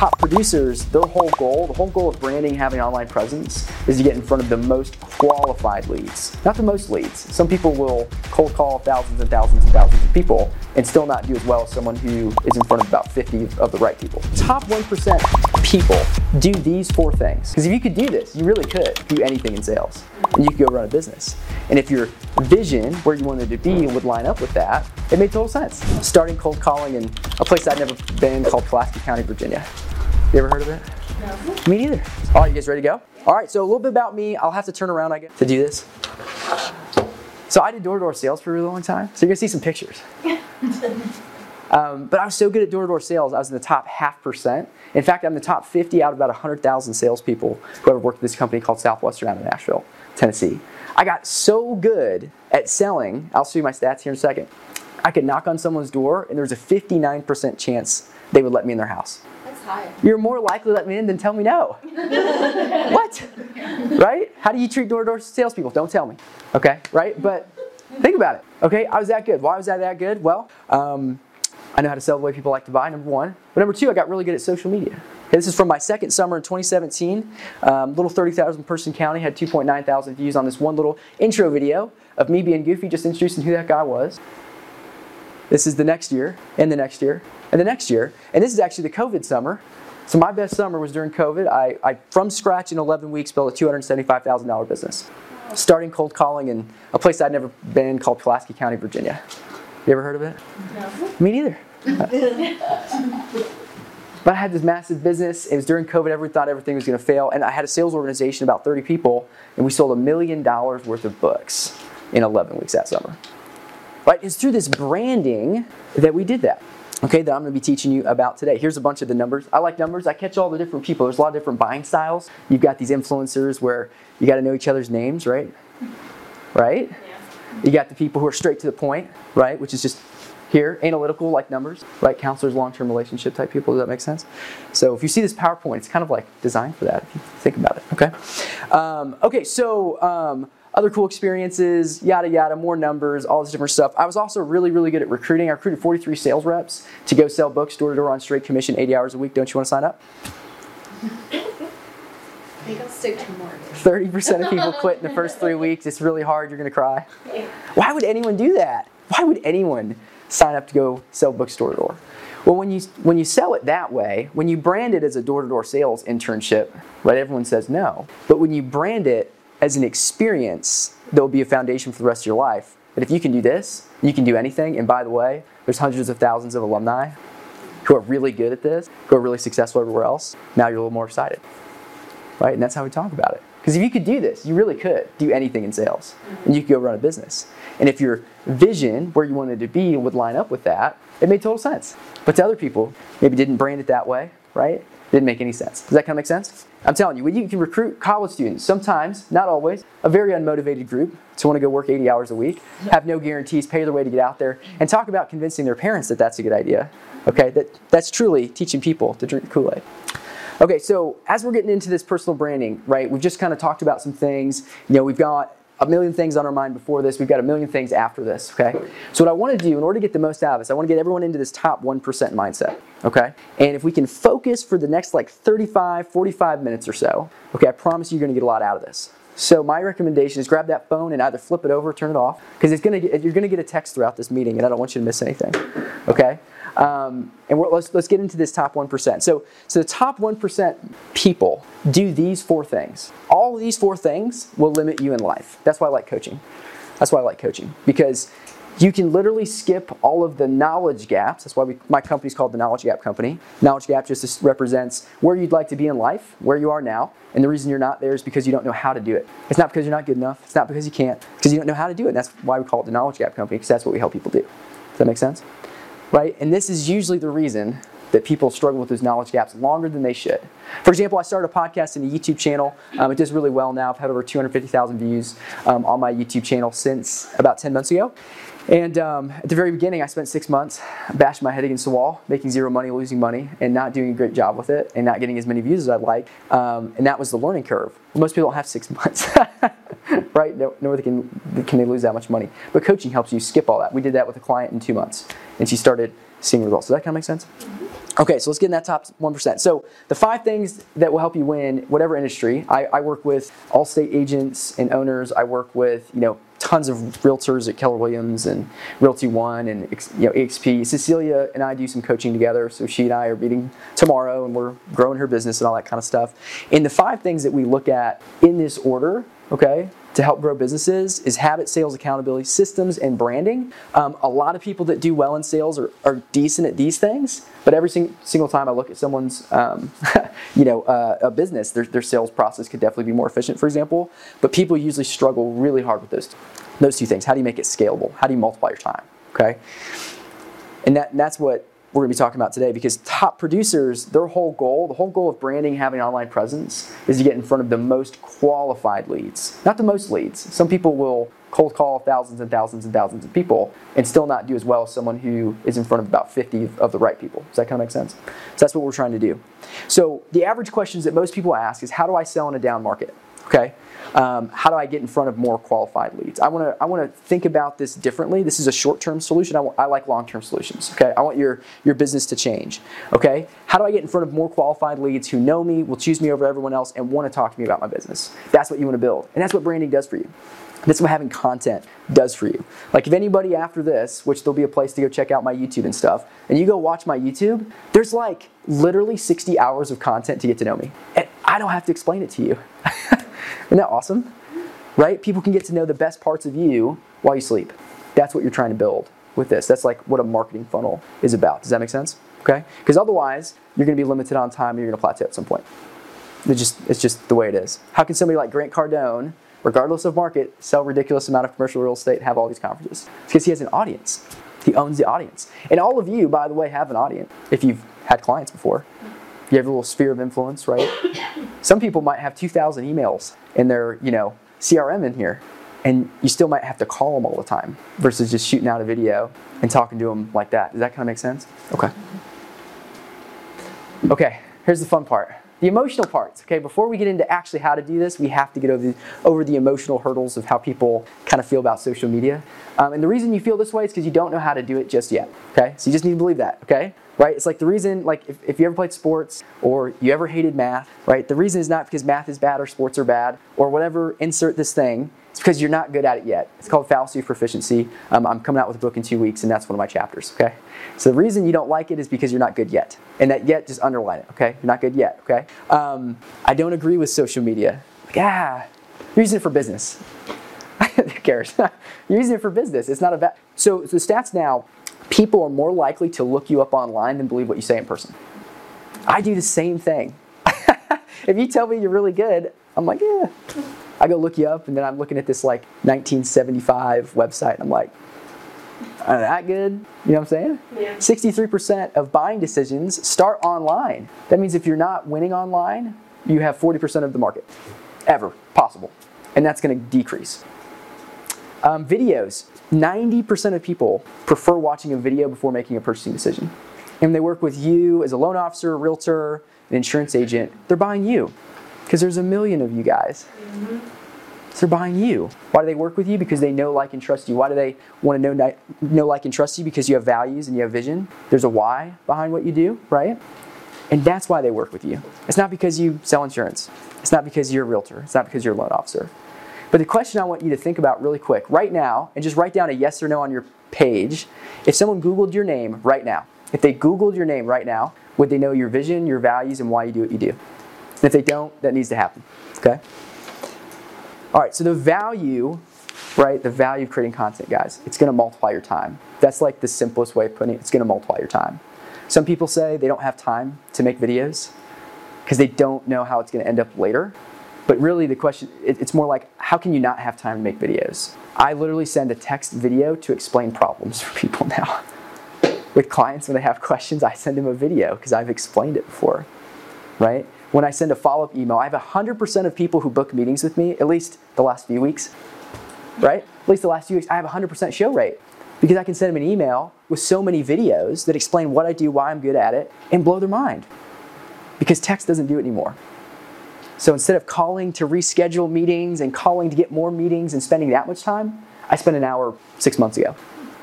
top producers, their whole goal, the whole goal of branding, having an online presence, is to get in front of the most qualified leads, not the most leads. Some people will cold call thousands and thousands and thousands of people and still not do as well as someone who is in front of about 50 of the right people. Top 1% people do these four things. Because if you could do this, you really could do anything in sales and you could go run a business. And if your vision, where you wanted to be, would line up with that, it made total sense. Starting cold calling in a place I'd never been called Pulaski County, Virginia. You ever heard of it? No. Me neither. All right, you guys ready to go? All right, so a little bit about me. I'll have to turn around, I guess, to do this. So I did door-to-door sales for a really long time. So you're gonna see some pictures. Um, but I was so good at door-to-door sales, I was in the top half percent. In fact, I'm the top 50 out of about 100,000 salespeople who ever worked at this company called Southwestern out of Nashville, Tennessee. I got so good at selling, I'll show you my stats here in a second. I could knock on someone's door and there was a 59% chance they would let me in their house. That's high. You're more likely to let me in than tell me no. what? Right? How do you treat door-to-door salespeople? Don't tell me. Okay, right? But think about it. Okay, I was that good. Why was I that good? Well, um, I know how to sell the way people like to buy, number one. But number two, I got really good at social media. Okay, this is from my second summer in 2017. Um, little 30,000 person county had 2.9 thousand views on this one little intro video of me being goofy, just introducing who that guy was. This is the next year, and the next year, and the next year. And this is actually the COVID summer. So my best summer was during COVID. I, I from scratch in 11 weeks built a $275,000 business. Starting cold calling in a place I'd never been called Pulaski County, Virginia. You ever heard of it? No. Me neither. but I had this massive business. It was during COVID. Everyone thought everything was going to fail. And I had a sales organization, about 30 people, and we sold a million dollars worth of books in 11 weeks that summer. Right? It's through this branding that we did that. Okay, that I'm going to be teaching you about today. Here's a bunch of the numbers. I like numbers. I catch all the different people. There's a lot of different buying styles. You've got these influencers where you got to know each other's names, right? Right? Yeah. You got the people who are straight to the point, right? Which is just here, analytical like numbers, right? Counselors, long-term relationship type people. Does that make sense? So if you see this PowerPoint, it's kind of like designed for that. If you think about it, okay? Um, okay, so um, other cool experiences, yada yada, more numbers, all this different stuff. I was also really, really good at recruiting. I recruited 43 sales reps to go sell books door to door on straight commission, 80 hours a week. Don't you want to sign up? I think I'll stick to more. 30% of people quit in the first three weeks. It's really hard. You're going to cry. Why would anyone do that? Why would anyone sign up to go sell books door to door? Well, when you when you sell it that way, when you brand it as a door to door sales internship, right? Everyone says no. But when you brand it as an experience, there will be a foundation for the rest of your life. That if you can do this, you can do anything. And by the way, there's hundreds of thousands of alumni who are really good at this, who are really successful everywhere else. Now you're a little more excited, right? And that's how we talk about it. Because if you could do this, you really could do anything in sales, and you could go run a business. And if your vision, where you wanted to be, would line up with that, it made total sense. But to other people, maybe didn't brand it that way, right? Didn't make any sense. Does that kind of make sense? I'm telling you, you can recruit college students, sometimes, not always, a very unmotivated group to want to go work 80 hours a week, have no guarantees, pay their way to get out there, and talk about convincing their parents that that's a good idea. Okay, that, that's truly teaching people to drink Kool Aid. Okay, so as we're getting into this personal branding, right, we've just kind of talked about some things. You know, we've got a million things on our mind before this. We've got a million things after this, okay? So what I want to do in order to get the most out of this, I want to get everyone into this top 1% mindset, okay? And if we can focus for the next like 35, 45 minutes or so, okay, I promise you you're going to get a lot out of this. So my recommendation is grab that phone and either flip it over or turn it off because it's going to you're going to get a text throughout this meeting and I don't want you to miss anything. Okay? Um, and let's, let's get into this top 1%. So, so the top 1% people do these four things. All these four things will limit you in life. That's why I like coaching. That's why I like coaching because you can literally skip all of the knowledge gaps. That's why we, my company's called the Knowledge Gap Company. Knowledge Gap just represents where you'd like to be in life, where you are now, and the reason you're not there is because you don't know how to do it. It's not because you're not good enough. It's not because you can't. because you don't know how to do it. And that's why we call it the Knowledge Gap Company because that's what we help people do. Does that make sense? Right? And this is usually the reason that people struggle with those knowledge gaps longer than they should. For example, I started a podcast and a YouTube channel. Um, it does really well now. I've had over 250,000 views um, on my YouTube channel since about 10 months ago. And um, at the very beginning, I spent six months bashing my head against the wall, making zero money, losing money, and not doing a great job with it, and not getting as many views as I'd like. Um, and that was the learning curve. Most people don't have six months, right? Nor can, can they lose that much money. But coaching helps you skip all that. We did that with a client in two months, and she started seeing results. Does that kind of make sense? Okay, so let's get in that top 1%. So, the five things that will help you win whatever industry. I, I work with Allstate agents and owners. I work with, you know, tons of realtors at Keller Williams and Realty One and you know EXP. Cecilia and I do some coaching together, so she and I are meeting tomorrow, and we're growing her business and all that kind of stuff. And the five things that we look at in this order, okay, to help grow businesses is habit, sales, accountability, systems, and branding. Um, a lot of people that do well in sales are, are decent at these things, but every sing- single time I look at someone's, um, you know, uh, a business, their, their sales process could definitely be more efficient, for example. But people usually struggle really hard with those, those two things. How do you make it scalable? How do you multiply your time? Okay, and that and that's what we're going to be talking about today because top producers, their whole goal, the whole goal of branding, having an online presence, is to get in front of the most qualified leads, not the most leads. Some people will cold call thousands and thousands and thousands of people and still not do as well as someone who is in front of about 50 of the right people. Does that kind of make sense? So that's what we're trying to do. So the average questions that most people ask is how do I sell in a down market? Okay. Um, how do I get in front of more qualified leads? I want to I want to think about this differently. This is a short-term solution. I, I like long-term solutions. Okay, I want your your business to change. Okay, how do I get in front of more qualified leads who know me, will choose me over everyone else, and want to talk to me about my business? That's what you want to build, and that's what branding does for you. That's what having content does for you. Like if anybody after this, which there'll be a place to go check out my YouTube and stuff, and you go watch my YouTube, there's like literally 60 hours of content to get to know me. And I don't have to explain it to you. Isn't that awesome? Right? People can get to know the best parts of you while you sleep. That's what you're trying to build with this. That's like what a marketing funnel is about. Does that make sense? Okay? Because otherwise, you're going to be limited on time and you're going to plateau at some point. It's just, it's just the way it is. How can somebody like Grant Cardone, regardless of market, sell ridiculous amount of commercial real estate have all these conferences? It's because he has an audience. He owns the audience. And all of you, by the way, have an audience if you've had clients before. You have a little sphere of influence, right? Some people might have 2,000 emails in their, you know, CRM in here, and you still might have to call them all the time versus just shooting out a video and talking to them like that. Does that kind of make sense? Okay. Okay, here's the fun part. The emotional parts, okay, before we get into actually how to do this, we have to get over the, over the emotional hurdles of how people kind of feel about social media. Um, and the reason you feel this way is because you don't know how to do it just yet, okay? So you just need to believe that, okay? Right? It's like the reason, like if, if you ever played sports or you ever hated math, right? The reason is not because math is bad or sports are bad or whatever, insert this thing. It's because you're not good at it yet. It's called fallacy of proficiency. Um, I'm coming out with a book in two weeks, and that's one of my chapters, okay? So the reason you don't like it is because you're not good yet. And that yet, just underline it, okay? You're not good yet, okay? Um, I don't agree with social media. Like, ah, you're using it for business. Who cares? you're using it for business. It's not a bad. So the stats now people are more likely to look you up online than believe what you say in person. I do the same thing. if you tell me you're really good, I'm like, yeah. I go look you up, and then I'm looking at this like 1975 website, and I'm like, are that good? You know what I'm saying? Yeah. 63% of buying decisions start online. That means if you're not winning online, you have 40% of the market ever possible. And that's going to decrease. Um, videos. 90% of people prefer watching a video before making a purchasing decision. And they work with you as a loan officer, a realtor, an insurance agent. They're buying you because there's a million of you guys. So they're buying you. Why do they work with you? Because they know, like, and trust you. Why do they want to know, know, like, and trust you? Because you have values and you have vision. There's a why behind what you do, right? And that's why they work with you. It's not because you sell insurance. It's not because you're a realtor. It's not because you're a loan officer. But the question I want you to think about really quick, right now, and just write down a yes or no on your page. If someone Googled your name right now, if they Googled your name right now, would they know your vision, your values, and why you do what you do? And if they don't, that needs to happen. Okay? All right, so the value, right, the value of creating content, guys, it's to multiply your time. That's like the simplest way of putting it. It's to multiply your time. Some people say they don't have time to make videos because they don't know how it's to end up later. But really, the question, it, it's more like, how can you not have time to make videos? I literally send a text video to explain problems for people now. With clients, when they have questions, I send them a video because I've explained it before, right? When I send a follow up email, I have 100% of people who book meetings with me, at least the last few weeks, right? At least the last few weeks, I have 100% show rate because I can send them an email with so many videos that explain what I do, why I'm good at it, and blow their mind. Because text doesn't do it anymore. So instead of calling to reschedule meetings and calling to get more meetings and spending that much time, I spent an hour six months ago.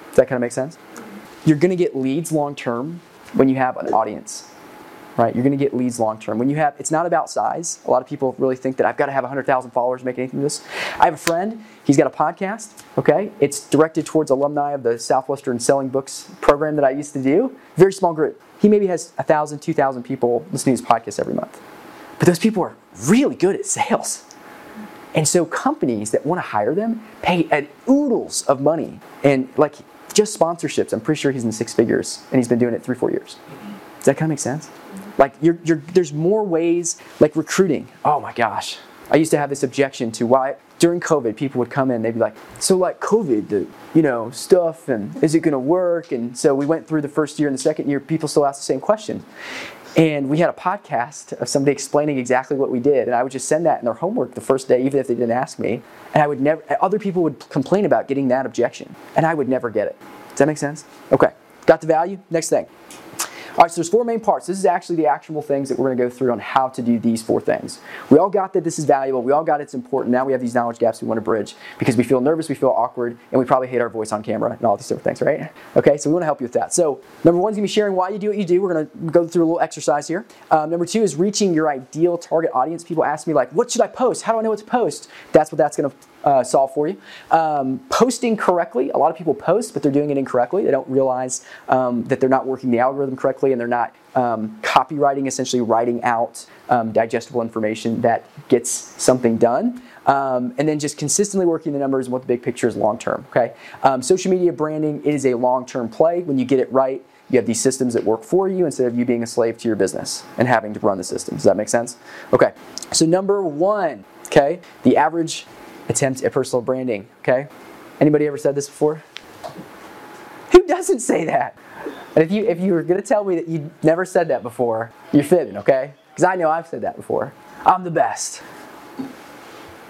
Does that kind of make sense? You're going to get leads long term when you have an audience right? You're going to get leads long term. When you have, it's not about size. A lot of people really think that I've got to have 100,000 followers to make anything of this. I have a friend. He's got a podcast. Okay, it's directed towards alumni of the Southwestern Selling Books program that I used to do. Very small group. He maybe has 1,000, 2,000 people listening to his podcast every month. But those people are really good at sales. And so companies that want to hire them pay at oodles of money. And like just sponsorships, I'm pretty sure he's in six figures and he's been doing it three, four years. Does that kind of make sense? Like you're, you're, there's more ways, like recruiting. Oh my gosh. I used to have this objection to why during COVID people would come in, they'd be like, so like COVID, the, you know, stuff and is it gonna work? And so we went through the first year and the second year, people still ask the same question. And we had a podcast of somebody explaining exactly what we did. And I would just send that in their homework the first day, even if they didn't ask me. And I would never, other people would complain about getting that objection. And I would never get it. Does that make sense? Okay. Got the value? Next thing. All right, so there's four main parts. This is actually the actionable things that we're going to go through on how to do these four things. We all got that this is valuable. We all got it's important. Now we have these knowledge gaps we want to bridge because we feel nervous, we feel awkward, and we probably hate our voice on camera and all these different things, right? Okay, so we want to help you with that. So number one is going to be sharing why you do what you do. We're going to go through a little exercise here. Um, number two is reaching your ideal target audience. People ask me like, what should I post? How do I know what to post? That's what that's going to uh, solve for you. Um, posting correctly. A lot of people post, but they're doing it incorrectly. They don't realize um, that they're not working the algorithm correctly and they're not um, copywriting, essentially writing out um, digestible information that gets something done. Um, and then just consistently working the numbers and what the big picture is long term. Okay, um, social media branding is a long term play. When you get it right, you have these systems that work for you instead of you being a slave to your business and having to run the system. Does that make sense? Okay, so number one, okay, the average attempt at personal branding. Okay, anybody ever said this before? Who doesn't say that? And if you if you were to tell me that you never said that before, you're fibbing. Okay, because I know I've said that before. I'm the best.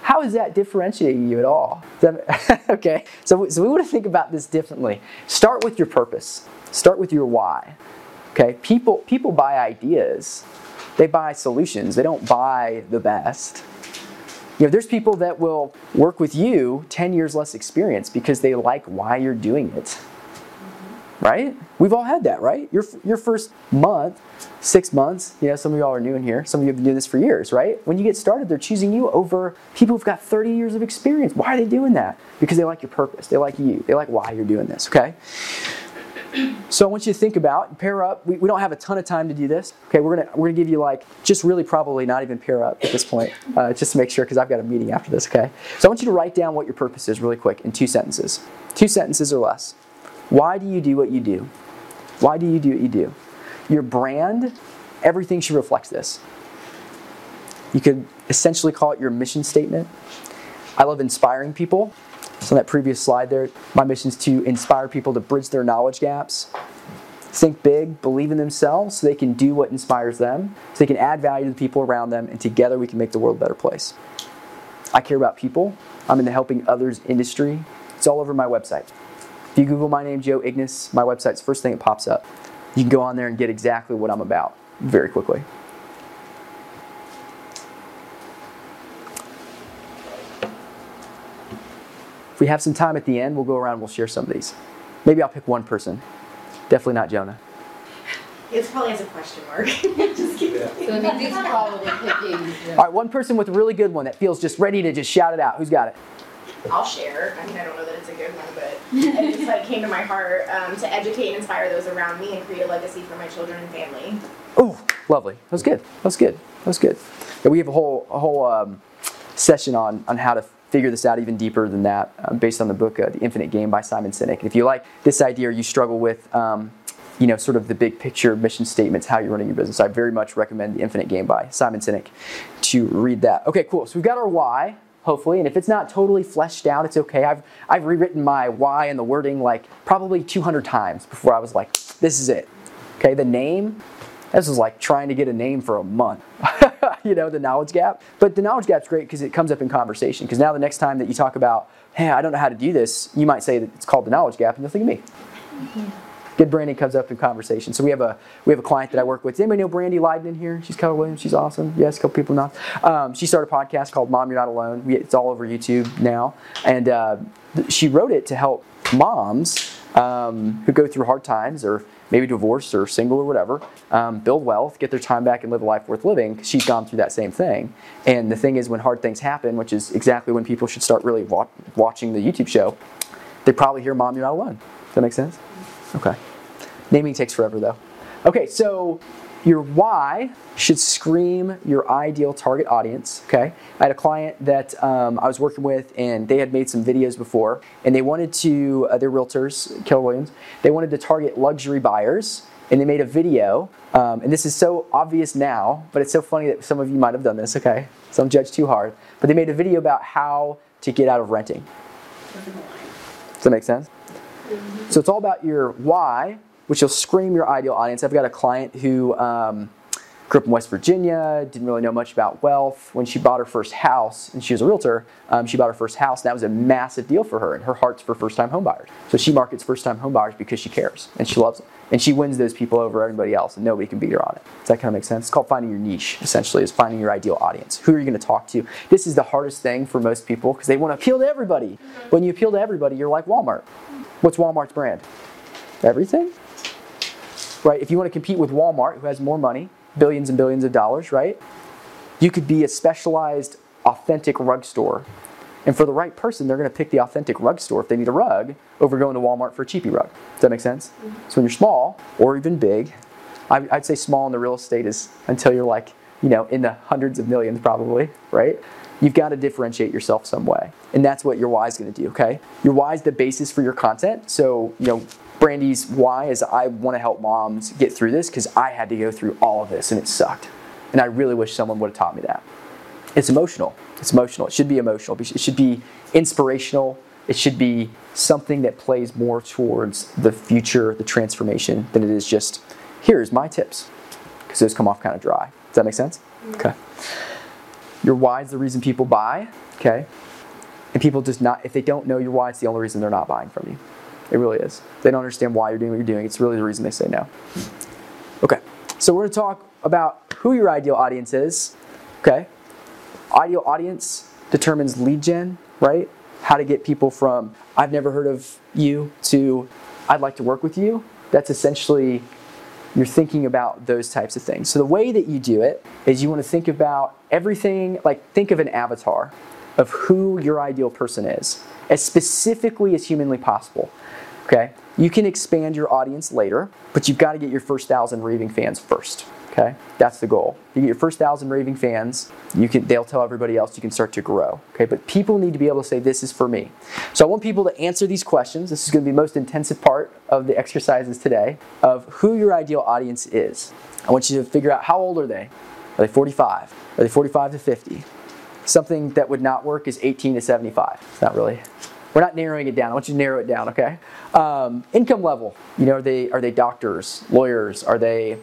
How is that differentiating you at all? That, okay, so, so we want to think about this differently. Start with your purpose. Start with your why. Okay, people people buy ideas. They buy solutions. They don't buy the best. You know, there's people that will work with you 10 years less experience because they like why you're doing it. Mm-hmm. Right? We've all had that, right? Your, your first month, six months, you know, some of y'all are new in here, some of you have been doing this for years, right? When you get started, they're choosing you over people who've got 30 years of experience. Why are they doing that? Because they like your purpose, they like you, they like why you're doing this, okay? So I want you to think about pair up. We, we don't have a ton of time to do this. Okay, we're gonna we're gonna give you like just really probably not even pair up at this point, uh, just to make sure because I've got a meeting after this. Okay, so I want you to write down what your purpose is really quick in two sentences, two sentences or less. Why do you do what you do? Why do you do what you do? Your brand, everything should reflect this. You could essentially call it your mission statement. I love inspiring people. So, on that previous slide there, my mission is to inspire people to bridge their knowledge gaps, think big, believe in themselves so they can do what inspires them, so they can add value to the people around them, and together we can make the world a better place. I care about people. I'm in the helping others industry. It's all over my website. If you Google my name, Joe Ignis, my website's first thing that pops up. You can go on there and get exactly what I'm about very quickly. If we have some time at the end, we'll go around and we'll share some of these. Maybe I'll pick one person. Definitely not Jonah. It probably has a question mark. just kidding. So I mean, these are probably picking. All right, one person with a really good one that feels just ready to just shout it out. Who's got it? I'll share. I mean, I don't know that it's a good one, but it just like came to my heart um, to educate and inspire those around me and create a legacy for my children and family. Oh, lovely. That was good. That was good. That was good. Yeah, we have a whole a whole um, session on on how to figure this out even deeper than that, um, based on the book uh, The Infinite Game by Simon Sinek. And if you like this idea or you struggle with um, you know, sort of the big picture mission statements, how you're running your business. I very much recommend The Infinite Game by Simon Sinek to read that. Okay, cool. So we've got our why, hopefully, and if it's not totally fleshed out, it's okay. I've, I've rewritten my why and the wording like probably 200 times before I was like, this is it. Okay, the name, this was like trying to get a name for a month. you know, the knowledge gap. But the knowledge gap's great because it comes up in conversation. Because now the next time that you talk about, hey, I don't know how to do this, you might say that it's called the knowledge gap, and you'll think of me. Good branding comes up in conversation. So we have a we have a client that I work with. Does anybody know Brandy Leiden in here? She's Keller Williams. She's awesome. Yes, a couple people know. Um, she started a podcast called Mom You're Not Alone. We, it's all over YouTube now, and uh, she wrote it to help moms um, who go through hard times or maybe divorced or single or whatever, um, build wealth, get their time back, and live a life worth living. She's gone through that same thing. And the thing is, when hard things happen, which is exactly when people should start really wa- watching the YouTube show, they probably hear, Mom, you're not alone. Does that make sense? Okay. Naming takes forever, though. Okay, so your why should scream your ideal target audience. Okay, I had a client that um, I was working with, and they had made some videos before, and they wanted to. Uh, they're realtors, Keller Williams. They wanted to target luxury buyers, and they made a video. Um, and this is so obvious now, but it's so funny that some of you might have done this. Okay, so don't judge too hard. But they made a video about how to get out of renting. Does that make sense? So it's all about your why, which will scream your ideal audience. I've got a client who um, grew up in West Virginia, didn't really know much about wealth. When she bought her first house, and she was a realtor, um, she bought her first house, and that was a massive deal for her. And her heart's for first-time homebuyers. So she markets first-time homebuyers because she cares and she loves them, and she wins those people over everybody else, and nobody can beat her on it. Does that kind of make sense? It's called finding your niche. Essentially, is finding your ideal audience. Who are you going to talk to? This is the hardest thing for most people because they want to appeal to everybody. When you appeal to everybody, you're like Walmart. What's Walmart's brand? Everything right? If you want to compete with Walmart, who has more money, billions and billions of dollars, right? You could be a specialized, authentic rug store. And for the right person, they're going to pick the authentic rug store if they need a rug over going to Walmart for a cheapy rug. Does that make sense? Mm-hmm. So when you're small or even big, I- I'd say small in the real estate is until you're like, you know, in the hundreds of millions probably, right? You've got to differentiate yourself some way. And that's what your why is going to do, okay? Your why is the basis for your content. So, you know, Brandy's why is I want to help moms get through this because I had to go through all of this and it sucked. And I really wish someone would have taught me that. It's emotional. It's emotional. It should be emotional. It should be inspirational. It should be something that plays more towards the future, the transformation, than it is just, here's my tips. Because those come off kind of dry. Does that make sense? Mm-hmm. Okay. Your why is the reason people buy. Okay. And people just not, if they don't know your why, it's the only reason they're not buying from you. It really is. They don't understand why you're doing what you're doing. It's really the reason they say no. Okay. So we're going to talk about who your ideal audience is. Okay. Ideal audience determines lead gen, right? How to get people from I've never heard of you to I'd like to work with you. That's essentially you're thinking about those types of things. So the way that you do it is you want to think about everything, like think of an avatar of who your ideal person is, as specifically as humanly possible. Okay? You can expand your audience later, but you've got to get your first thousand raving fans first. Okay? That's the goal. You get your first thousand raving fans, you can they'll tell everybody else you can start to grow. Okay, but people need to be able to say, This is for me. So I want people to answer these questions. This is going to be the most intensive part of the exercises today of who your ideal audience is. I want you to figure out how old are they? Are they 45? Are they 45 to 50? Something that would not work is 18 to 75. It's not really. We're not narrowing it down. I want you to narrow it down, okay? Um, income level. You know, are they are they doctors, lawyers? Are they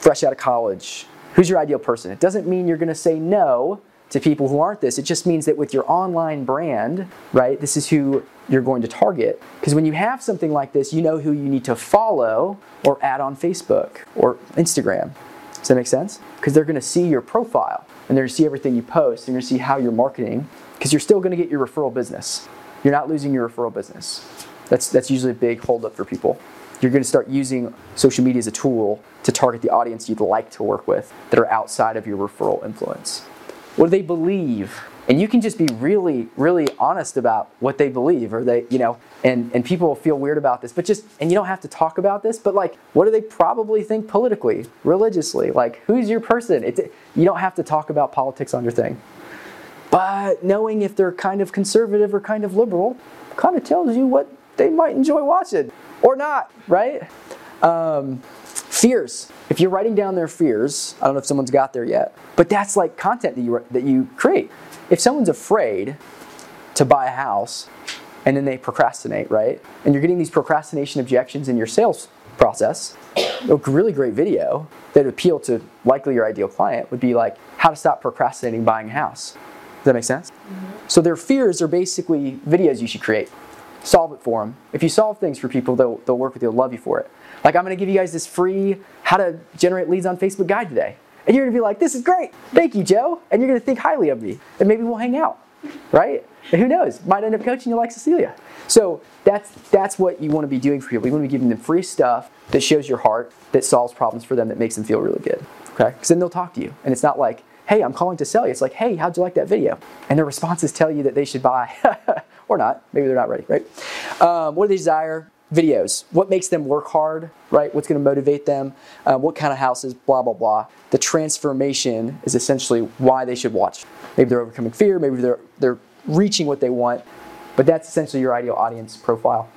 fresh out of college? Who's your ideal person? It doesn't mean you're going to say no to people who aren't this. It just means that with your online brand, right, this is who you're going to target. Because when you have something like this, you know who you need to follow or add on Facebook or Instagram. Does that make sense? Because they're going to see your profile and they're going to see everything you post. And they're going to see how you're marketing because you're still going to get your referral business. You're not losing your referral business. That's, that's usually a big holdup for people. You're going to start using social media as a tool to target the audience you'd like to work with that are outside of your referral influence. What do they believe? And you can just be really, really honest about what they believe, or they, you know, and, and people feel weird about this, but just, and you don't have to talk about this, but like, what do they probably think politically, religiously? Like, who's your person? It's, you don't have to talk about politics on your thing. But knowing if they're kind of conservative or kind of liberal kind of tells you what they might enjoy watching or not, right? Um, fears. If you're writing down their fears, I don't know if someone's got there yet, but that's like content that you that you create. If someone's afraid to buy a house and then they procrastinate, right? And you're getting these procrastination objections in your sales process, a really great video that would appeal to likely your ideal client would be like how to stop procrastinating buying a house. Does that make sense? Mm-hmm. So their fears are basically videos you should create. Solve it for them. If you solve things for people, they'll, they'll work with you, they'll love you for it. Like I'm gonna give you guys this free how to generate leads on Facebook guide today. And you're gonna be like, this is great. Thank you, Joe. And you're gonna think highly of me. And maybe we'll hang out, right? And who knows? Might end up coaching you like Cecilia. So that's that's what you want to be doing for people. You want to be giving them free stuff that shows your heart, that solves problems for them, that makes them feel really good. Okay? Because then they'll talk to you, and it's not like, "Hey, I'm calling to sell you." It's like, "Hey, how'd you like that video?" And their responses tell you that they should buy, or not. Maybe they're not ready, right? Um, what do they desire? Videos. What makes them work hard, right? What's going to motivate them? Um, what kind of houses? Blah blah blah. The transformation is essentially why they should watch. Maybe they're overcoming fear. Maybe they're they're reaching what they want. But that's essentially your ideal audience profile.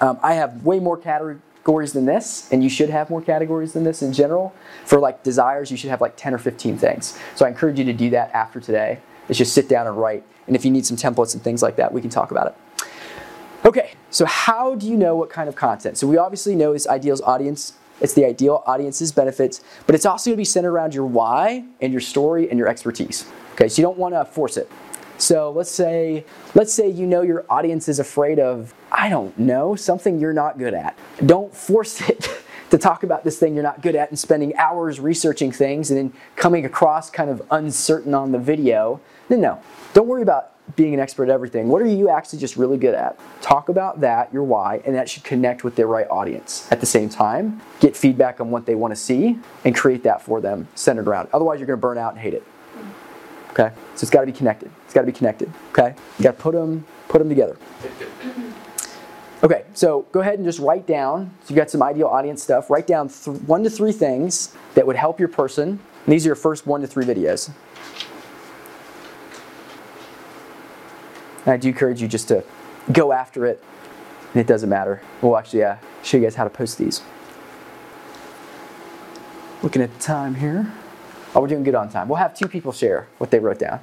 Um, I have way more categories than this, and you should have more categories than this in general. For like desires, you should have like 10 or 15 things. So I encourage you to do that after today. Is just sit down and write. And if you need some templates and things like that, we can talk about it. Okay, so how do you know what kind of content? So we obviously know this ideal's audience. It's the ideal audience's benefits, but it's also going to be centered around your why and your story and your expertise. Okay, so you don't want to force it. So let's say let's say you know your audience is afraid of I don't know something you're not good at. Don't force it to talk about this thing you're not good at and spending hours researching things and then coming across kind of uncertain on the video. No, no. Don't worry about being an expert at everything. What are you actually just really good at? Talk about that, your why, and that should connect with their right audience. At the same time, get feedback on what they want to see and create that for them centered around. Otherwise, you're going to burn out and hate it. Okay? So it's got to be connected. It's got to be connected. Okay? You got to put them put them together. Okay, so go ahead and just write down. So you've got some ideal audience stuff. Write down th- one to three things that would help your person. And these are your first one to three videos. And I do encourage you just to go after it, and it doesn't matter. We'll actually uh, show you guys how to post these. Looking at the time here. Oh, we're doing good on time. We'll have two people share what they wrote down.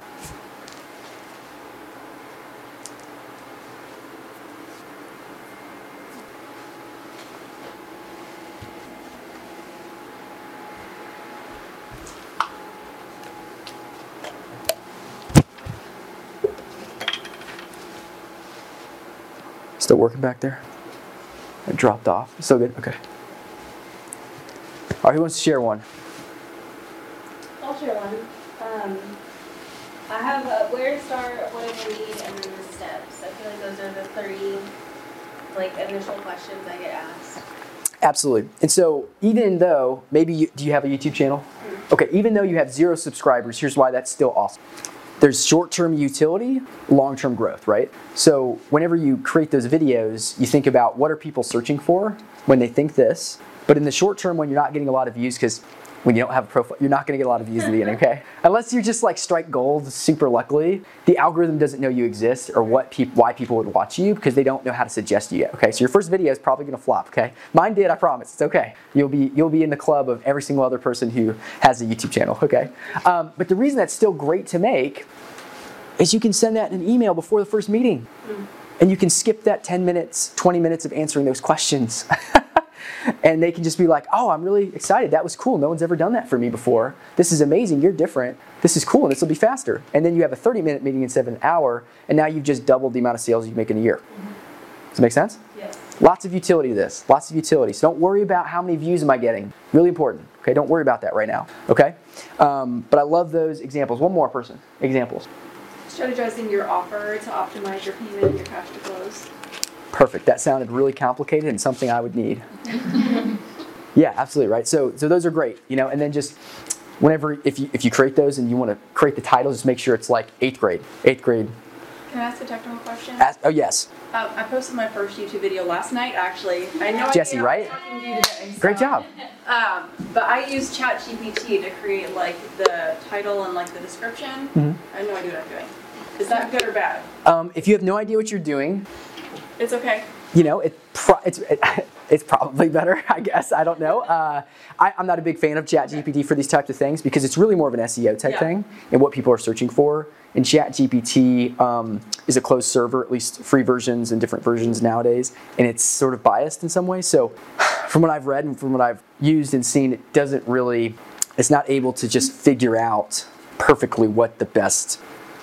Still working back there? It dropped off. Still good? Okay. All right, who wants to share one? I'll share one. Um, I have uh, where to start, what do I need, and then the steps. I feel like those are the three like initial questions I get asked. Absolutely. And so, even though maybe you, do you have a YouTube channel? Okay, even though you have zero subscribers, here's why that's still awesome. There's short-term utility, long-term growth, right? So, whenever you create those videos, you think about what are people searching for when they think this. But in the short term, when you're not getting a lot of views, because when you don't have a profile, you're not going to get a lot of views in the beginning, okay? Unless you just like strike gold super luckily, the algorithm doesn't know you exist or what peop- why people would watch you because they don't know how to suggest you yet, okay? So your first video is probably going to flop, okay? Mine did, I promise. It's okay. You'll be you'll be in the club of every single other person who has a YouTube channel, okay? Um, but the reason that's still great to make is you can send that in an email before the first meeting. And you can skip that 10 minutes, 20 minutes of answering those questions. and they can just be like, oh, I'm really excited. That was cool. No one's ever done that for me before. This is amazing. You're different. This is cool, and this will be faster. And then you have a 30 minute meeting instead of an hour, and now you've just doubled the amount of sales you make in a year. Does that make sense? Yes. Lots of utility to this. Lots of utility. So don't worry about how many views am I getting. Really important. Okay, don't worry about that right now. Okay, um, but I love those examples. One more person. Examples. Strategizing your offer to optimize your payment and your cash to close. Perfect. That sounded really complicated and something I would need. yeah, absolutely right. So so those are great, you know, and then just whenever if you if you create those and you want to create the title, just make sure it's like eighth grade. Eighth grade. Can I ask a technical question? Ask, oh yes. Um, I posted my first YouTube video last night, actually. I know Jesse, I right? talking to you today, Great job. Um, but I used ChatGPT to create like the title and like the description. Mhm. I have no idea what I'm doing. Is that good or bad? Um, if you have no idea what you're doing, It's okay. you know, it pro- it's it, it's probably better, I guess. I don't know. Uh, I, I'm not a big fan of ChatGPT for these types of things because it's really more of an SEO type Yeah. thing and what people are searching for. And ChatGPT um, is a closed server, at least free versions and different versions nowadays, and it's sort of biased in some way. So, from what I've read and from what I've used and seen, it doesn't really, it's not able to just figure out perfectly what the best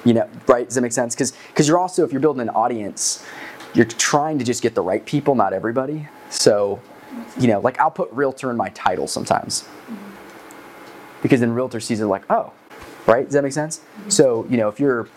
you know right does that make sense because because you're also if you're building an audience you're trying to just get the right people not everybody. So you know like i'll put realtor in my title sometimes. Because then realtor sees it like oh right? Does that make sense? Mm-hmm. So you know if you're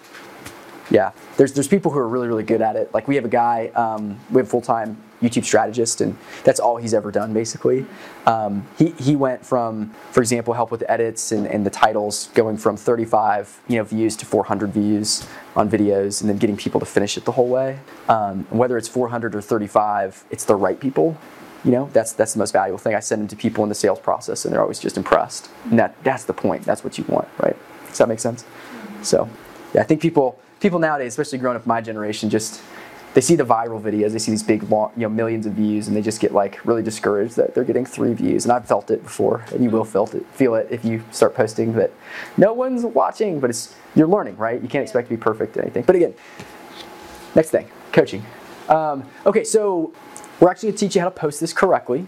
Yeah, there's there's people who are really really good at it. Like we have a guy, um, we have a full time YouTube strategist, and that's all he's ever done basically. Um, he he went from, for example, help with edits and, and the titles, going from 35 you know views to 400 views on videos, and then getting people to finish it the whole way. Um, whether it's 400 or 35, it's the right people. You know, that's that's the most valuable thing. I send them to people in the sales process, and they're always just impressed. And that that's the point. That's what you want, right? Does that make sense? So, yeah, I think people people nowadays, especially growing up my generation, just they see the viral videos, they see these big, long, you know, millions of views, and they just get like really discouraged that they're getting three views. And I've felt it before, and you will feel it, feel it if you start posting that no one's watching, but it's you're learning, right? You can't expect to be perfect at anything. But again, next thing, coaching. Um, okay, so we're actually going to teach you how to post this correctly.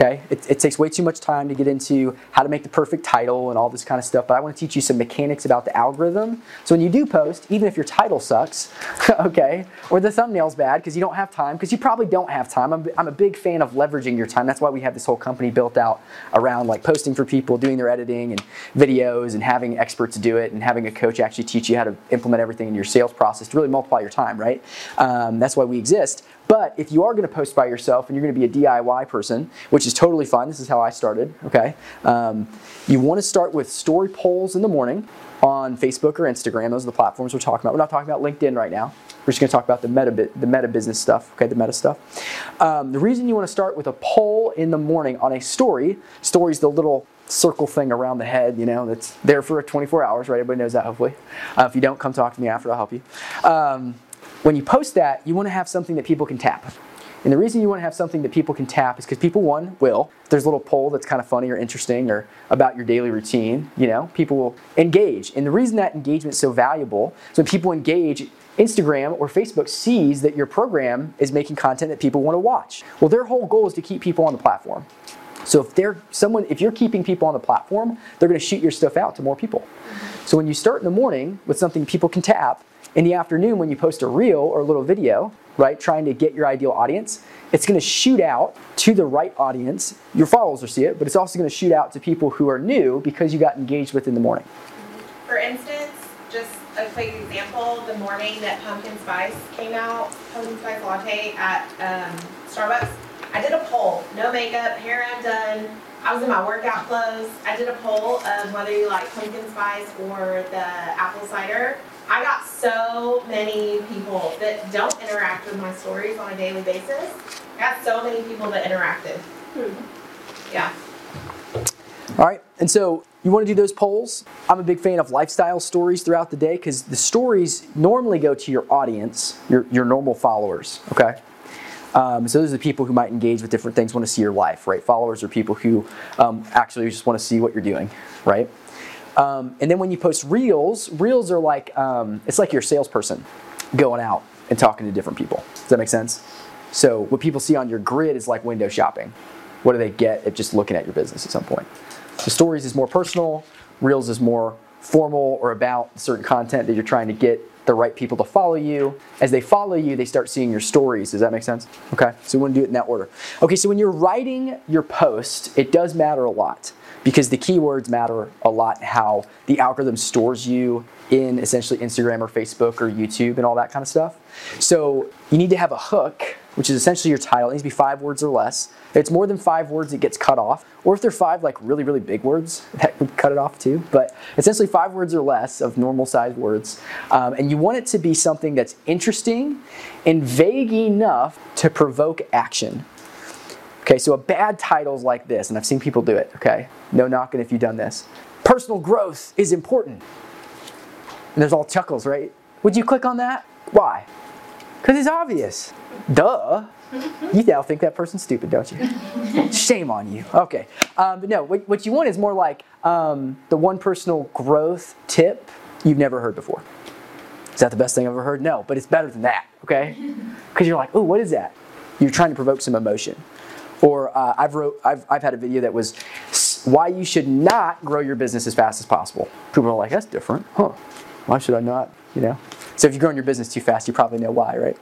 Okay, it, it, takes way too much time to get into how to make the perfect title and all this kind of stuff, but I want to teach you some mechanics about the algorithm. So when you do post, even if your title sucks, okay, or the thumbnail's bad because you don't have time, because you probably don't have time. I'm, I'm a big fan of leveraging your time. That's why we have this whole company built out around like posting for people, doing their editing and videos, and having experts do it, and having a coach actually teach you how to implement everything in your sales process to really multiply your time, right? Um, that's why we exist. But if you are going to post by yourself and you're going to be a DIY person, which is totally fine, this is how I started, okay? Um, you want to start with story polls in the morning on Facebook or Instagram. Those are the platforms we're talking about. We're not talking about LinkedIn right now. We're just going to talk about the meta, the meta business stuff, okay, the meta stuff. Um, the reason you want to start with a poll in the morning on a story, story's the little circle thing around the head, you know, that's there for 24 hours, right? Everybody knows that, hopefully. Uh, if you don't, come talk to me after, I'll help you. Um, when you post that, you want to have something that people can tap. And the reason you want to have something that people can tap is because people, one, will. There's a little poll that's kind of funny or interesting or about your daily routine, you know, people will engage. And the reason that engagement is so valuable is when people engage, Instagram or Facebook sees that your program is making content that people want to watch. Well, their whole goal is to keep people on the platform. So if they're someone, if you're keeping people on the platform, they're going to shoot your stuff out to more people. So when you start in the morning with something people can tap, in the afternoon, when you post a reel or a little video, right, trying to get your ideal audience, it's going to shoot out to the right audience. Your followers will see it, but it's also going to shoot out to people who are new because you got engaged with in the morning. For instance, just a quick example, the morning that pumpkin spice came out, pumpkin spice latte at um, Starbucks, I did a poll, no makeup, hair undone. I was in my workout clothes. I did a poll of whether you like pumpkin spice or the apple cider. I got so many people that don't interact with my stories on a daily basis. I got so many people that interacted. Hmm. Yeah. All right, and so you want to do those polls. I'm a big fan of lifestyle stories throughout the day because the stories normally go to your audience, your, your normal followers, okay? Um, so those are the people who might engage with different things, want to see your life, right? Followers are people who um, actually just want to see what you're doing, right? Um, and then when you post reels, reels are like um, it's like your salesperson going out and talking to different people. Does that make sense? So what people see on your grid is like window shopping. What do they get at just looking at your business at some point? The stories is more personal. Reels is more formal or about certain content that you're trying to get the right people to follow you. As they follow you, they start seeing your stories. Does that make sense? Okay, so we want to do it in that order. Okay, so when you're writing your post, it does matter a lot because the keywords matter a lot how the algorithm stores you in essentially Instagram or Facebook or YouTube and all that kind of stuff. So you need to have a hook, which is essentially your title. It needs to be five words or less. If it's more than five words, it gets cut off. Or if they're five like really, really big words, that would cut it off too. But essentially five words or less of normal sized words. Um, and you want it to be something that's interesting and vague enough to provoke action. Okay, so a bad title is like this, and I've seen people do it, okay? No knocking if you've done this. Personal growth is important. And there's all chuckles, right? Would you click on that? Why? Because it's obvious. Duh. You now think that person's stupid, don't you? Shame on you. Okay. Um, but no, what, what you want is more like um, the one personal growth tip you've never heard before. Is that the best thing I've ever heard? No, but it's better than that, okay? Because you're like, oh, what is that? You're trying to provoke some emotion. Or uh, I've, wrote, I've, I've had a video that was why you should not grow your business as fast as possible. People are like, that's different. Huh. Why should I not? You know? So if you're growing your business too fast, you probably know why, right?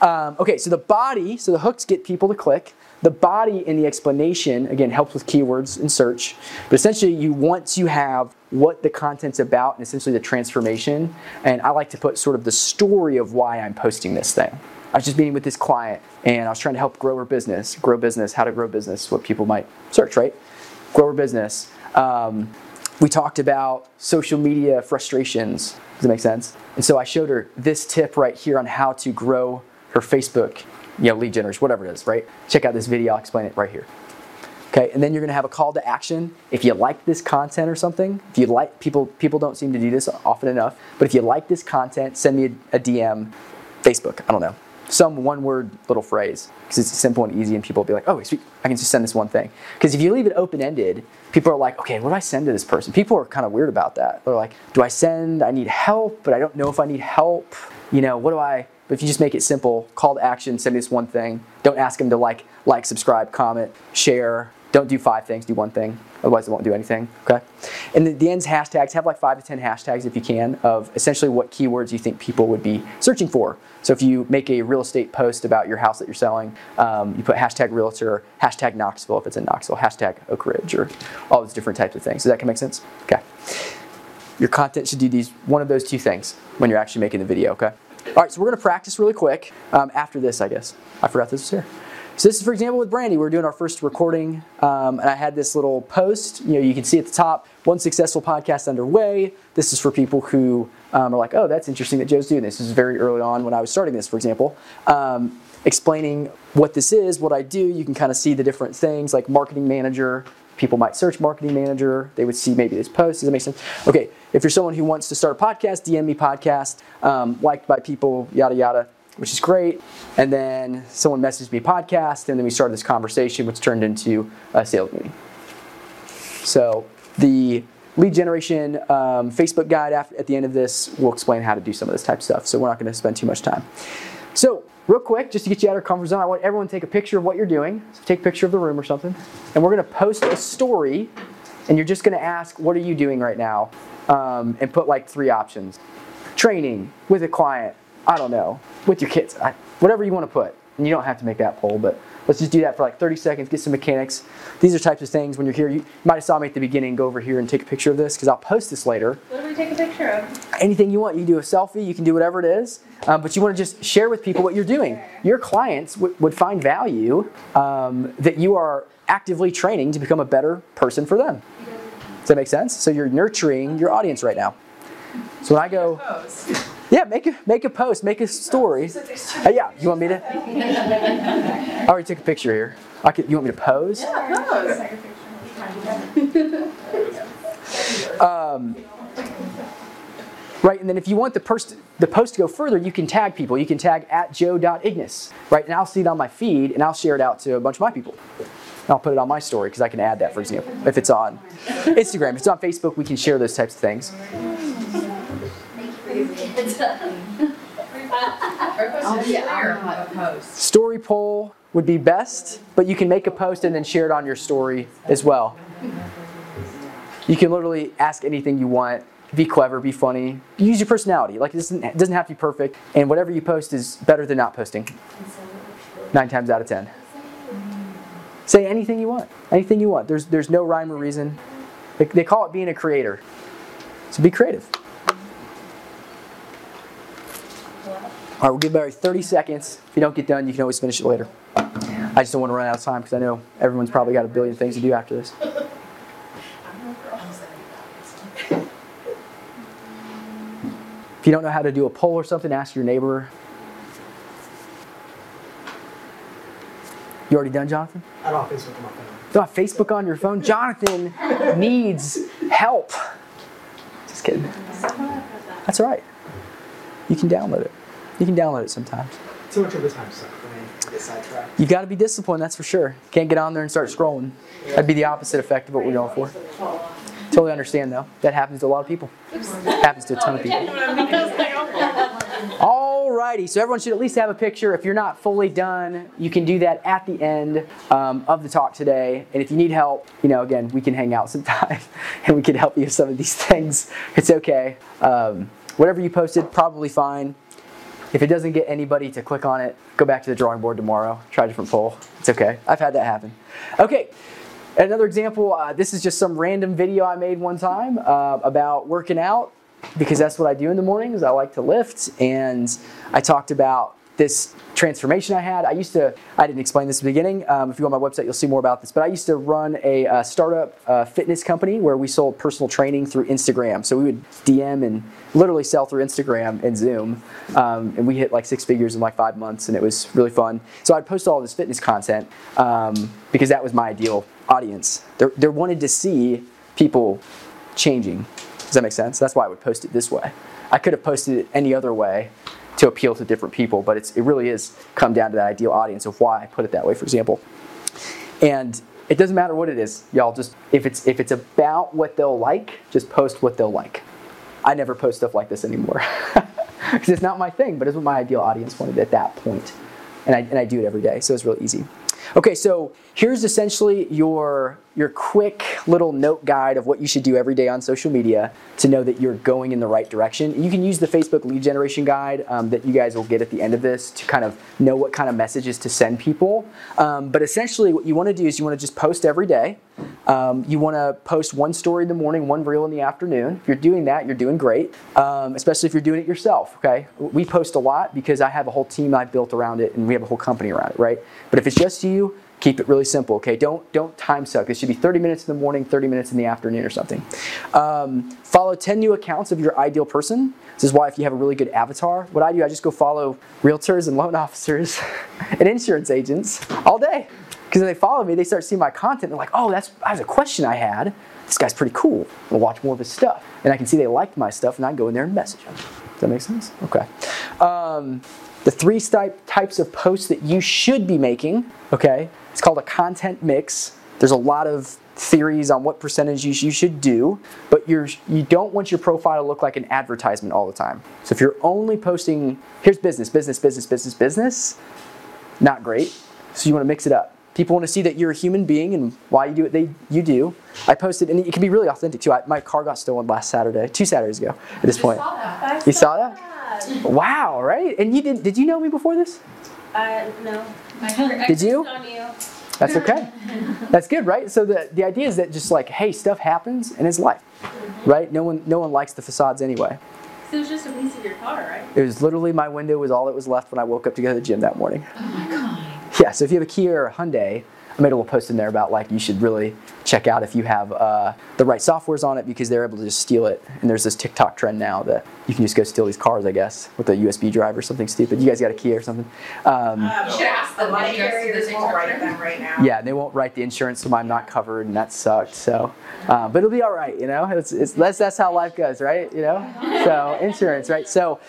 Um, okay, so the body, so the hooks get people to click. the body in the explanation, again, helps with keywords and search. But essentially, you want to have what the content's about and essentially the transformation. And I like to put sort of the story of why I'm posting this thing. I was just meeting with this client and I was trying to help grow her business, grow business, how to grow business, what people might search, right? Grow her business. Um, we talked about social media frustrations. Does that make sense? And so I showed her this tip right here on how to grow her Facebook, you know, lead generation, whatever it is, right? Check out this video, I'll explain it right here. Okay, and then you're gonna have a call to action. If you like this content or something, if you like people people don't seem to do this often enough, but if you like this content, send me a, a DM, Facebook, I don't know. Some one word little phrase. Because it's simple and easy and people will be like, oh sweet, I can just send this one thing. Because if you leave it open-ended, people are like, okay, what do I send to this person? People are kind of weird about that. They're like, do I send, I need help, but I don't know if I need help. You know, what do I, but if you just make it simple, call to action, send me this one thing. Don't ask them to like, like, subscribe, comment, share. Don't do five things, do one thing. Otherwise, it won't do anything. Okay. And the, the ends hashtags have like five to ten hashtags if you can of essentially what keywords you think people would be searching for. So if you make a real estate post about your house that you're selling, um, you put hashtag realtor, hashtag Knoxville if it's in Knoxville, hashtag Oak Ridge, or all those different types of things. Does that make sense? Okay. Your content should do these one of those two things when you're actually making the video. Okay. All right. So we're gonna practice really quick um, after this. I guess I forgot this was here. So this is, for example, with Brandy. We are doing our first recording, um, and I had this little post. You know, you can see at the top, one successful podcast underway. This is for people who um, are like, oh, that's interesting that Joe's doing this. This is very early on when I was starting this, for example. Um, explaining what this is, what I do. You can kind of see the different things like marketing manager. People might search marketing manager. They would see maybe this post. Does that make sense? Okay, if you're someone who wants to start a podcast, DM me podcast, um, liked by people, yada yada which is great. And then someone messaged me podcast, and then we started this conversation, which turned into a sales meeting. So the lead generation um, Facebook guide after, at the end of this will explain how to do some of this type of stuff. So we're not going to spend too much time. So real quick, just to get you out of comfort zone, I want everyone to take a picture of what you're doing. So take a picture of the room or something, and we're going to post a story, and you're just going to ask, "What are you doing right now?" Um, and put like three options: training with a client, I don't know, with your kids, I, whatever you want to put. And you don't have to make that poll, but let's just do that for like 30 seconds, get some mechanics. These are types of things when you're here. You might have saw me at the beginning. Go over here and take a picture of this because I'll post this later. What do we take a picture of? Anything you want. You can do a selfie. You can do whatever it is. Um, but you want to just share with people what you're doing. Your clients w- would find value um, that you are actively training to become a better person for them. Does that make sense? So you're nurturing your audience right now. So when I go, yeah, make a make a post, make a story. Uh, yeah, you want me to? I already took a picture here. I could, you want me to pose? Um, right, and then if you want the post the post to go further, you can tag people. You can tag at joe.ignis, right? And I'll see it on my feed and I'll share it out to a bunch of my people. And I'll put it on my story because I can add that, for example, if it's on Instagram. If it's on Facebook, we can share those types of things. Oh, yeah. Story poll would be best, but you can make a post and then share it on your story as well. You can literally ask anything you want. Be clever, be funny. Use your personality. Like this doesn't, doesn't have to be perfect, and whatever you post is better than not posting. Nine times out of ten. Say anything you want. Anything you want. There's there's no rhyme or reason. They, they call it being a creator. So be creative. All right, we'll give about 30 seconds. If you don't get done, you can always finish it later. I just don't want to run out of time because I know everyone's probably got a billion things to do after this. If you don't know how to do a poll or something, ask your neighbor. You already done, Jonathan? I don't have Facebook on my phone. Don't have Facebook on your phone? Jonathan needs help. Just kidding. That's all right. You can download it. You can download it sometimes. Too much of the time suck for me. Get sidetracked. You got to be disciplined, that's for sure. Can't get on there and start scrolling. That'd be the opposite effect of what we're going for. Totally understand though. That happens to a lot of people. Happens to a ton of people. Alrighty, so everyone should at least have a picture. If you're not fully done, you can do that at the end um, of the talk today. And if you need help, you know, again, we can hang out sometime and we can help you with some of these things. It's okay. Um, whatever you posted, probably fine. If it doesn't get anybody to click on it, go back to the drawing board tomorrow. Try a different poll. It's okay. I've had that happen. Okay. Another example. Uh, this is just some random video I made one time uh, about working out because that's what I do in the mornings. I like to lift, and I talked about this transformation I had. I used to, I didn't explain this at the beginning. Um, if you go on my website, you'll see more about this. But I used to run a uh, startup uh, fitness company where we sold personal training through Instagram. So we would DM and literally sell through Instagram and Zoom. Um, and we hit like six figures in like five months, and it was really fun. So I'd post all this fitness content um, because that was my ideal audience. They they wanted to see people changing. Does that make sense? That's why I would post it this way. I could have posted it any other way to appeal to different people, but it's, it really is come down to that ideal audience of why I put it that way, for example. And it doesn't matter what it is, y'all. Just if it's if it's about what they'll like, just post what they'll like. I never post stuff like this anymore because it's not my thing, but it's what my ideal audience wanted at that point, and I and I do it every day, so it's really easy. Okay, so here's essentially your your quick little note guide of what you should do every day on social media to know that you're going in the right direction. You can use the Facebook lead generation guide um, that you guys will get at the end of this to kind of know what kind of messages to send people. Um, but essentially, what you want to do is you want to just post every day. Um, you want to post one story in the morning, one reel in the afternoon. If you're doing that, you're doing great, um, especially if you're doing it yourself. Okay, we post a lot because I have a whole team I've built around it, and we have a whole company around it, right? But if it's just you, keep it really simple. Okay, don't don't time suck. This should be 30 minutes in the morning, 30 minutes in the afternoon, or something. Um, follow 10 new accounts of your ideal person. This is why if you have a really good avatar, what I do, I just go follow realtors and loan officers and insurance agents all day. Because they follow me, they start seeing my content. They're like, oh, that's that was a question I had. This guy's pretty cool. I'll watch more of his stuff. And I can see they liked my stuff, and I can go in there and message them. That make sense? Okay. Um, the three types of posts that you should be making, okay, it's called a content mix. There's a lot of theories on what percentage you, should do, but you're, you don't want your profile to look like an advertisement all the time. So if you're only posting, here's business, business, business, business, business, not great. So you want to mix it up. People want to see that you're a human being and why you do what they you do. I posted, and it can be really authentic too. I, my car got stolen last Saturday, two Saturdays ago. At this point, Saw that. you saw that? Wow, right? And you did? Did you know me before this? Uh, no. Did you? On you. That's okay. That's good, right? So the, the idea is that just like, hey, stuff happens and it's life, right? No one no one likes the facades anyway. So it was just a piece of your car, right? It was literally my window was all that was left when I woke up to go to the gym that morning. Oh my god. Yeah, so if you have a Kia or a Hyundai, I made a little post in there about like you should really check out if you have uh, the right softwares on it because they're able to just steal it. And there's this TikTok trend now that you can just go steal these cars, I guess, with a USB drive or something stupid. You guys got a key or something? Um, Um, you should ask the the money money to carriers won't write them right now. yeah, they won't write the insurance, so I'm not covered, and that sucked. So, uh, but it'll be all right, you know. It's, it's that's that's how life goes, right? You know. So insurance, right? So,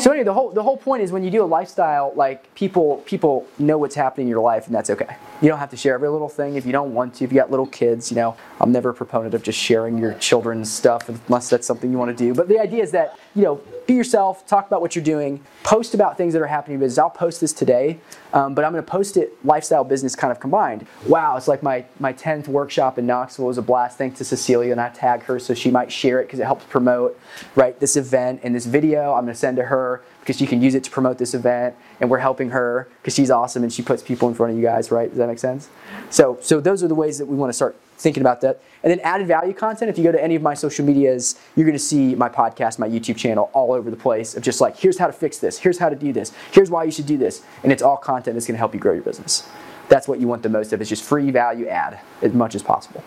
so anyway, the whole the whole point is when you do a lifestyle, like people people know what's happening in your life, and that's okay. You don't have to share every little thing if you don't want to. If you got little kids, you know, I'm never a proponent of just sharing your children's stuff unless that's something you want to do. But the idea is that you know, be yourself, talk about what you're doing, post about things that are happening in business. I'll post this today, um, but I'm going to post it lifestyle business kind of combined. Wow, it's like my my 10th workshop in Knoxville was a blast. Thanks to Cecilia, and I tag her so she might share it because it helps promote right this event and this video. I'm going to send to her because she can use it to promote this event, and we're helping her because she's awesome and she puts people in front of you guys. Right? Does that make sense? So so those are the ways that we want to start thinking about that. And then added value content, if you go to any of my social medias, you're to see my podcast, my YouTube channel all over the place of just like, here's how to fix this, here's how to do this, here's why you should do this. And it's all content that's to help you grow your business. That's what you want the most of, it's just free value add as much as possible.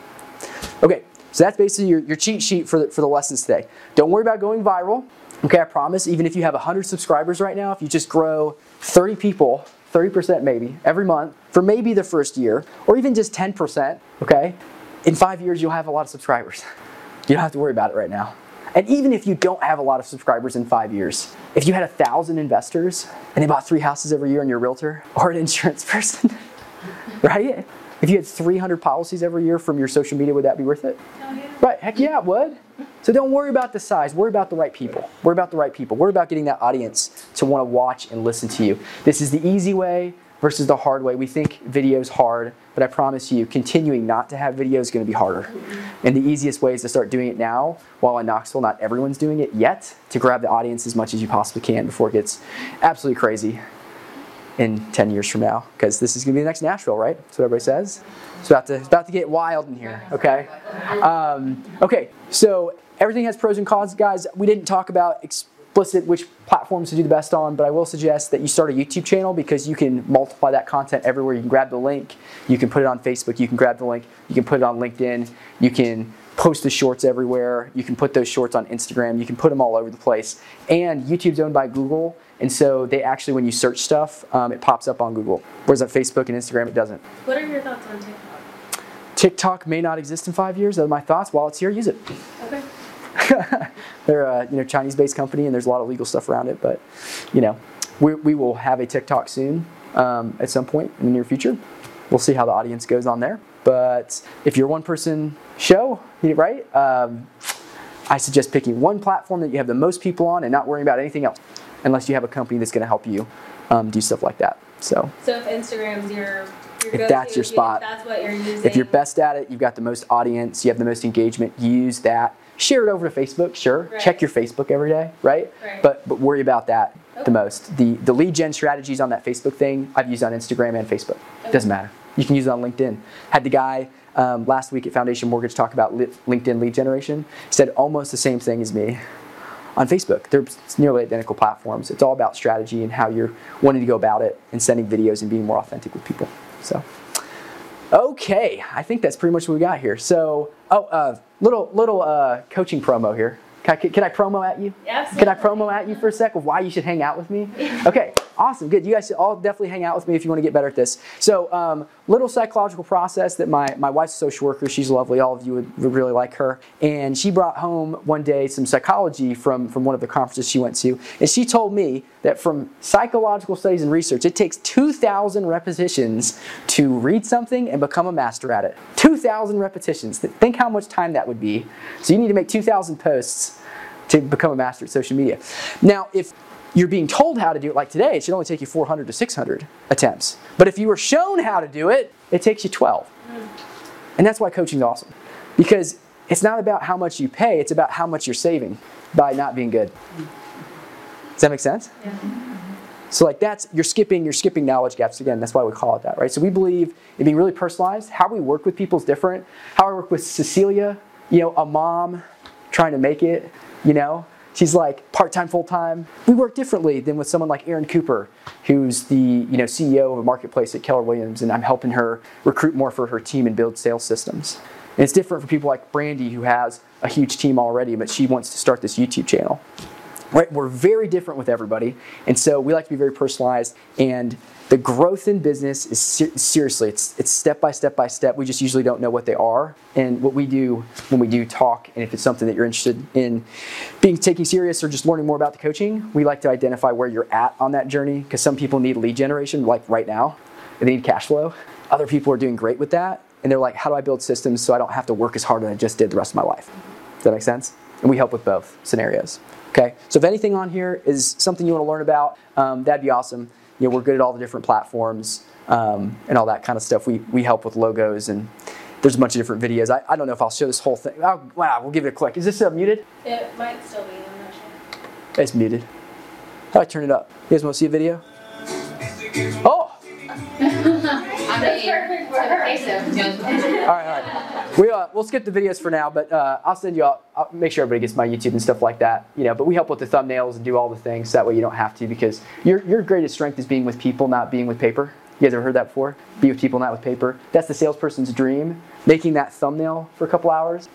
Okay, so that's basically your, your cheat sheet for the, for the lessons today. Don't worry about going viral. Okay, I promise, even if you have 100 subscribers right now, if you just grow 30 people, 30% maybe, every month for maybe the first year, or even just 10%, okay, in five years you'll have a lot of subscribers. You don't have to worry about it right now. And even if you don't have a lot of subscribers in five years, if you had a thousand investors and they bought three houses every year and you're a realtor or an insurance person, right? If you had 300 policies every year from your social media, would that be worth it? Right, heck yeah, it would. So don't worry about the size, worry about the right people. Worry about the right people. Worry about getting that audience to want to watch and listen to you. This is the easy way versus the hard way. We think video's hard, but I promise you, continuing not to have video is going to be harder. And the easiest way is to start doing it now. While in Knoxville, not everyone's doing it yet, to grab the audience as much as you possibly can before it gets absolutely crazy in 10 years from now. Because this is going to be the next Nashville, right? That's what everybody says. It's about to, it's about to get wild in here, okay? Um, okay, so everything has pros and cons, guys. We didn't talk about explicit which platforms to do the best on, but I will suggest that you start a YouTube channel because you can multiply that content everywhere. You can grab the link, you can put it on Facebook, you can grab the link, you can put it on LinkedIn, you can post the shorts everywhere, you can put those shorts on Instagram, you can put them all over the place. And YouTube's owned by Google, and so they actually, when you search stuff, um, it pops up on Google. Whereas on Facebook and Instagram, it doesn't. What are your thoughts on TikTok? TikTok may not exist in five years. Those are my thoughts. While it's here, use it. Okay. They're a you know Chinese-based company, and there's a lot of legal stuff around it. But you know, we, we will have a TikTok soon um, at some point in the near future. We'll see how the audience goes on there. But if you're one-person show, right? Um, I suggest picking one platform that you have the most people on and not worrying about anything else, unless you have a company that's going to help you um, do stuff like that. So So if Instagram's your If that's your spot. That's what you're using. if you're best at it, you've got the most audience, you have the most engagement, use that. Share it over to Facebook, sure. Right. Check your Facebook every day, right? Right. But but worry about that Okay. the most. The the lead gen strategies on that Facebook thing, I've used on Instagram and Facebook. It doesn't matter. You can use it on LinkedIn. Had the guy um, last week at Foundation Mortgage talk about li- LinkedIn lead generation. Said almost the same thing as me on Facebook. They're nearly identical platforms. It's all about strategy and how you're wanting to go about it and sending videos and being more authentic with people. So. Okay, I think that's pretty much what we got here. So, oh, uh, little little uh, coaching promo here. Can I, can I promo at you? Yes. Can I promo at you for a sec of why you should hang out with me? Okay, awesome, good. You guys should all definitely hang out with me if you want to get better at this. So, um, little psychological process that my, my wife's a social worker. She's lovely. All of you would, would really like her. And she brought home one day some psychology from, from one of the conferences she went to. And she told me that from psychological studies and research, it takes 2,000 repetitions to read something and become a master at it. 2,000 repetitions. Think how much time that would be. So, you need to make 2,000 posts to become a master at social media. Now, if you're being told how to do it like today, it should only take you 400 to 600 attempts. But if you were shown how to do it, it takes you 12. And that's why coaching is awesome. Because it's not about how much you pay, it's about how much you're saving by not being good. Does that make sense? yeah. So like that's you're skipping you're skipping knowledge gaps again. That's why we call it that, right? So we believe in being really personalized. How we work with people is different. How I work with Cecilia, you know, a mom trying to make it, you know, she's like part-time, full-time. We work differently than with someone like Erin Cooper, who's the you know CEO of a marketplace at Keller Williams, and I'm helping her recruit more for her team and build sales systems. And it's different for people like Brandy, who has a huge team already, but she wants to start this YouTube channel. Right? We're very different with everybody, and so we like to be very personalized. And the growth in business is ser- seriously, it's it's step by step by step. We just usually don't know what they are. And what we do when we do talk, and if it's something that you're interested in being taking serious or just learning more about the coaching, we like to identify where you're at on that journey. Because some people need lead generation, like right now, they need cash flow. Other people are doing great with that, and they're like, how do I build systems so I don't have to work as hard as I just did the rest of my life? Does that make sense? And we help with both scenarios. Okay, so if anything on here is something you want to learn about, um, that'd be awesome. You know, we're good at all the different platforms um, and all that kind of stuff. We, we help with logos and there's a bunch of different videos. I, I don't know if I'll show this whole thing. Oh, wow, we'll give it a click. Is this uh, muted? It might still be, I'm not sure. It's muted. How do I turn it up? You guys want to see a video? Oh! I mean, okay, so. All right, all right. We, uh, we'll skip the videos for now, but uh, I'll send you. I'll, I'll make sure everybody gets my YouTube and stuff like that. You know, but we help with the thumbnails and do all the things. So that way you don't have to because your your greatest strength is being with people, not being with paper. You guys ever heard that before? Be with people, not with paper. That's the salesperson's dream. Making that thumbnail for a couple hours.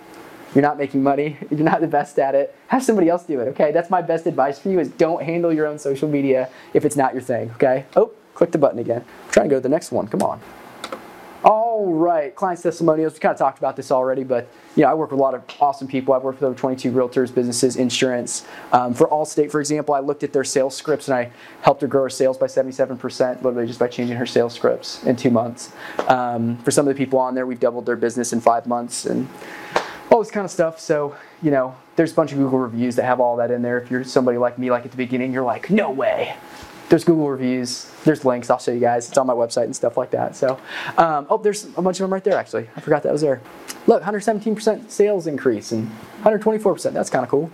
You're not making money. You're not the best at it. Have somebody else do it. Okay, that's my best advice for you: is don't handle your own social media if it's not your thing. Okay. Oh, click the button again. I'm trying to go to the next one. Come on. All right, clients testimonials. We kind of talked about this already, but you know, I work with a lot of awesome people. I've worked with over 22 realtors, businesses, insurance. Um, for Allstate, for example, I looked at their sales scripts and I helped her grow her sales by 77%, literally just by changing her sales scripts in two months. Um, for some of the people on there, we've doubled their business in five months and all this kind of stuff. So, you know, there's a bunch of Google reviews that have all that in there. If you're somebody like me, like at the beginning, you're like, no way. There's Google reviews. There's links. I'll show you guys. It's on my website and stuff like that. So, um, oh, there's a bunch of them right there. Actually, I forgot that was there. Look, 117% sales increase and 124%. That's kind of cool.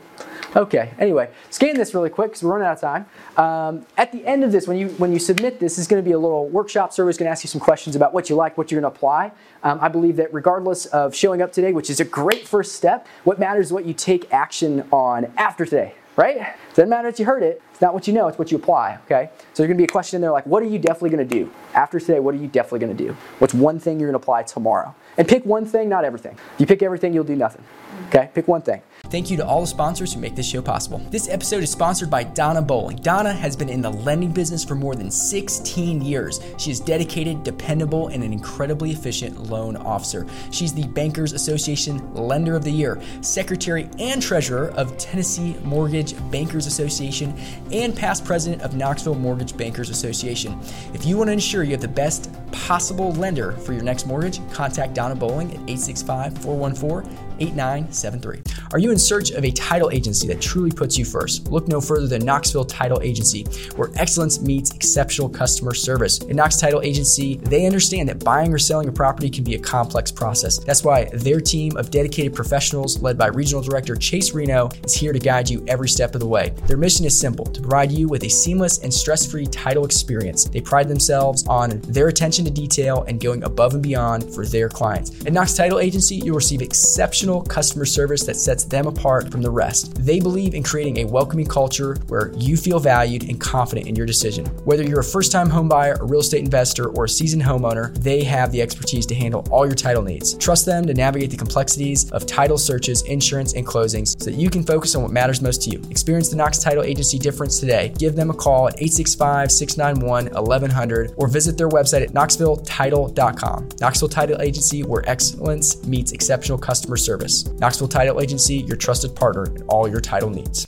Okay. Anyway, scan this really quick because we're running out of time. Um, at the end of this, when you when you submit this, is going to be a little workshop survey. It's going to ask you some questions about what you like, what you're going to apply. Um, I believe that regardless of showing up today, which is a great first step, what matters is what you take action on after today. Right? Doesn't matter that you heard it. It's not what you know. It's what you apply. Okay. So there's to be a question in there like, what are you definitely to do after today? What are you definitely to do? What's one thing you're to apply tomorrow? And pick one thing, not everything. If you pick everything, you'll do nothing. Okay? Pick one thing. Thank you to all the sponsors who make this show possible. This episode is sponsored by Donna Bowling. Donna has been in the lending business for more than 16 years. She is dedicated, dependable, and an incredibly efficient loan officer. She's the Bankers Association Lender of the Year, Secretary and Treasurer of Tennessee Mortgage Bankers Association, and past president of Knoxville Mortgage Bankers Association. If you want to ensure you have the best possible lender for your next mortgage, contact Donna Bowling at 865 414 8973. Are you in search of a title agency that truly puts you first? Look no further than Knoxville Title Agency, where excellence meets exceptional customer service. At Knox Title Agency, they understand that buying or selling a property can be a complex process. That's why their team of dedicated professionals, led by Regional Director Chase Reno, is here to guide you every step of the way. Their mission is simple to provide you with a seamless and stress free title experience. They pride themselves on their attention to detail and going above and beyond for their clients. At Knox Title Agency, you'll receive exceptional customer service that sets them apart from the rest. They believe in creating a welcoming culture where you feel valued and confident in your decision. Whether you're a first time homebuyer, a real estate investor, or a seasoned homeowner, they have the expertise to handle all your title needs. Trust them to navigate the complexities of title searches, insurance, and closings so that you can focus on what matters most to you. Experience the Knox Title Agency difference today. Give them a call at 865 691 1100 or visit their website at knoxvilletitle.com. Knoxville Title Agency, where excellence meets exceptional customer service. Knoxville Title Agency, your trusted partner in all your title needs.